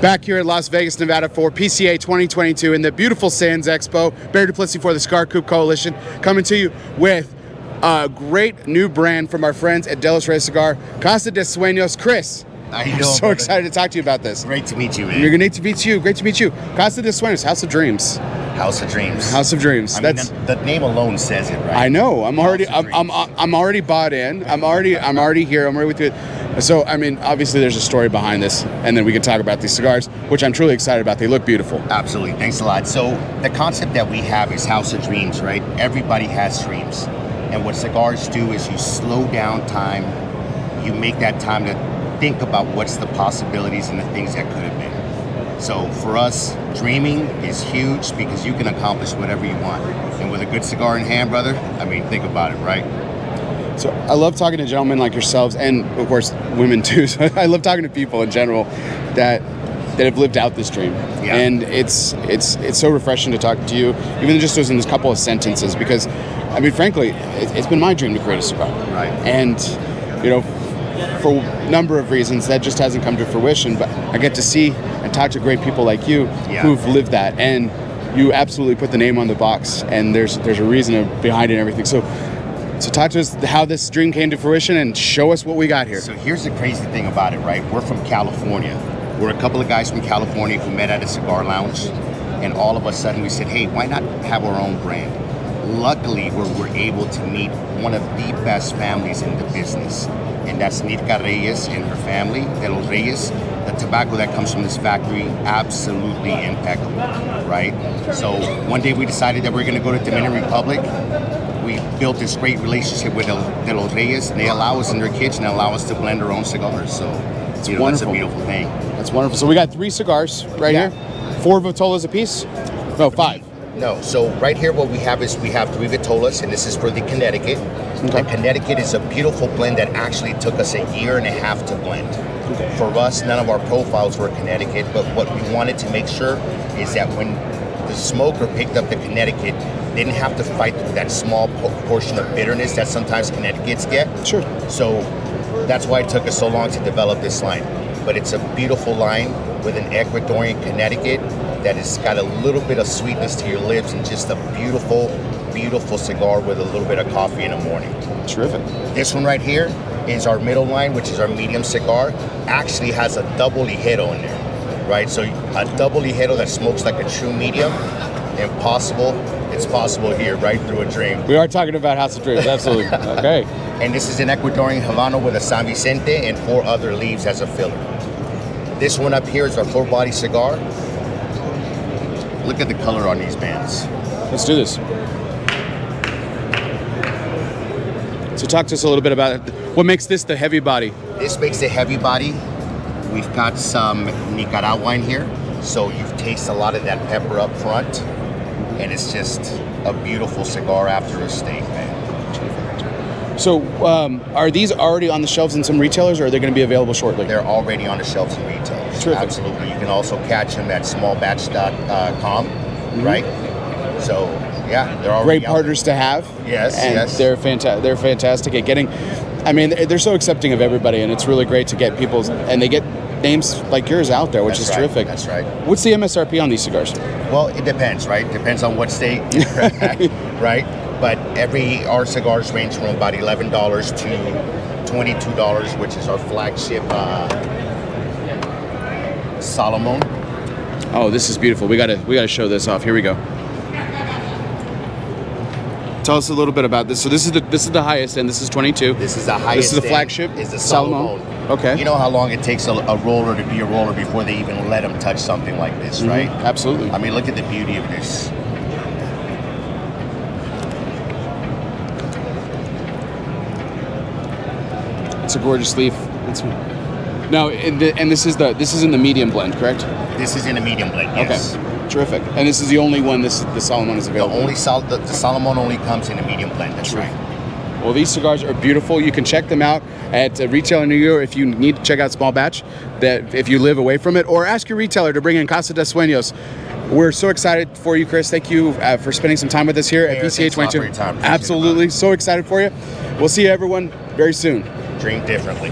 back here in Las Vegas, Nevada for PCA 2022 in the beautiful Sands Expo. Barry Duplessis for the Scar Coop Coalition coming to you with a great new brand from our friends at De Los Reyes Cigar, Casa de Sueños. Chris, I'm so brother? excited to talk to you about this. Great to meet you, man. You're great to meet you. Great to meet you. Casa de Sueños, House of Dreams. House of Dreams. House of Dreams. I mean, That's the, the name alone says it, right? I know. I'm already. House of I'm, I'm. I'm already bought in. I'm already. I'm already here. I'm already with you. So I mean, obviously, there's a story behind this, and then we can talk about these cigars, which I'm truly excited about. They look beautiful. Absolutely. Thanks a lot. So the concept that we have is House of Dreams, right? Everybody has dreams. And what cigars do is you slow down time. You make that time to think about what's the possibilities and the things that could have been. So for us, dreaming is huge because you can accomplish whatever you want. And with a good cigar in hand, brother, I mean, think about it, right? So I love talking to gentlemen like yourselves, and of course, women too. So I love talking to people in general that that have lived out this dream. Yeah. And it's it's it's so refreshing to talk to you, even just those in this couple of sentences, because I mean, frankly, it, it's been my dream to create a cigar. Right. And you know, for a number of reasons, that just hasn't come to fruition. But I get to see and talk to great people like you Yeah. who've lived that, and you absolutely put the name on the box, and there's there's a reason behind it and everything. So. So talk to us how this dream came to fruition and show us what we got here. So here's the crazy thing about it, right? We're from California. We're a couple of guys from California who met at a cigar lounge, and all of a sudden we said, hey, why not have our own brand? Luckily, we're, we're able to meet one of the best families in the business, and that's Nirka Reyes and her family, De Los Reyes. The tobacco that comes from this factory, absolutely impeccable, right? So one day we decided that we're gonna go to Dominican Republic, we built this great relationship with El, De Los Reyes, and they allow us in their kitchen and allow us to blend our own cigars. So, it's you know, wonderful. That's a beautiful thing. That's wonderful. So we got three cigars right Yeah. here. Four Vitolas apiece. No, five. No, so right here, what we have is we have three Vitolas, and this is for the Connecticut. Okay. The Connecticut is a beautiful blend that actually took us a year and a half to blend. For us, none of our profiles were Connecticut, but what we wanted to make sure is that when the smoker picked up the Connecticut, didn't have to fight through that small po- portion of bitterness that sometimes Connecticut's get. Sure. So that's why it took us so long to develop this line. But it's a beautiful line with an Ecuadorian Connecticut that has got a little bit of sweetness to your lips and just a beautiful, beautiful cigar with a little bit of coffee in the morning. Terrific. This one right here is our middle line, which is our medium cigar. Actually has a double ligero in there, right? So a double ligero that smokes like a true medium, impossible. It's possible here, right through a dream. We are talking about House of Dreams. Absolutely. okay. And this is an Ecuadorian Havana with a San Vicente and four other leaves as a filler. This one up here is our full body cigar. Look at the color on these bands. Let's do this. So talk to us a little bit about what makes this the heavy body. This makes the heavy body. We've got some Nicaraguan here, so you've tasted a lot of that pepper up front, and it's just a beautiful cigar after a steak, man. So um, are these already on the shelves in some retailers, or are they going to be available shortly? They're already on the shelves in retailers. Terrific. Absolutely. You can also catch them at smallbatch.com, right? So, yeah, they're Mm-hmm. Great partners to have. Yes, and yes. They're fantastic. They're fantastic at getting. I mean, they're so accepting of everybody, and it's really great to get people's and they get names like yours out there, which That's is right, terrific. that's right. What's the MSRP on these cigars? Well, it depends, right? Depends on what state you're at, right? But every our cigars range from about eleven dollars to twenty-two dollars, which is our flagship uh, Solomon. Oh, this is beautiful. We gotta we gotta show this off. Here we go. Tell us a little bit about this. So this is the this is the highest end. This is 22. This is the highest. This is the flagship. Is the Salomon. Solomon. Okay. You know how long it takes a, a roller to be a roller before they even let them touch something like this, Mhm. right? Absolutely. I mean, look at the beauty of this. It's a gorgeous leaf. It's, no, and, the, and this is the this is in the medium blend, correct? This is in a medium blend. Yes. Okay. Terrific. And this is the only one. This the Solomon is available. The only Sol- the, the Solomon only comes in a medium blend. That's right. Well, these cigars are beautiful. You can check them out at a retailer near you if you need to check out Small Batch, that if you live away from it, or ask your retailer to bring in Casa de Sueños. We're so excited for you, Chris. Thank you uh, for spending some time with us here at PCA thanks a lot 22. for your time. Appreciate it, Absolutely. So excited for you. We'll see you, everyone, very soon. Drink differently.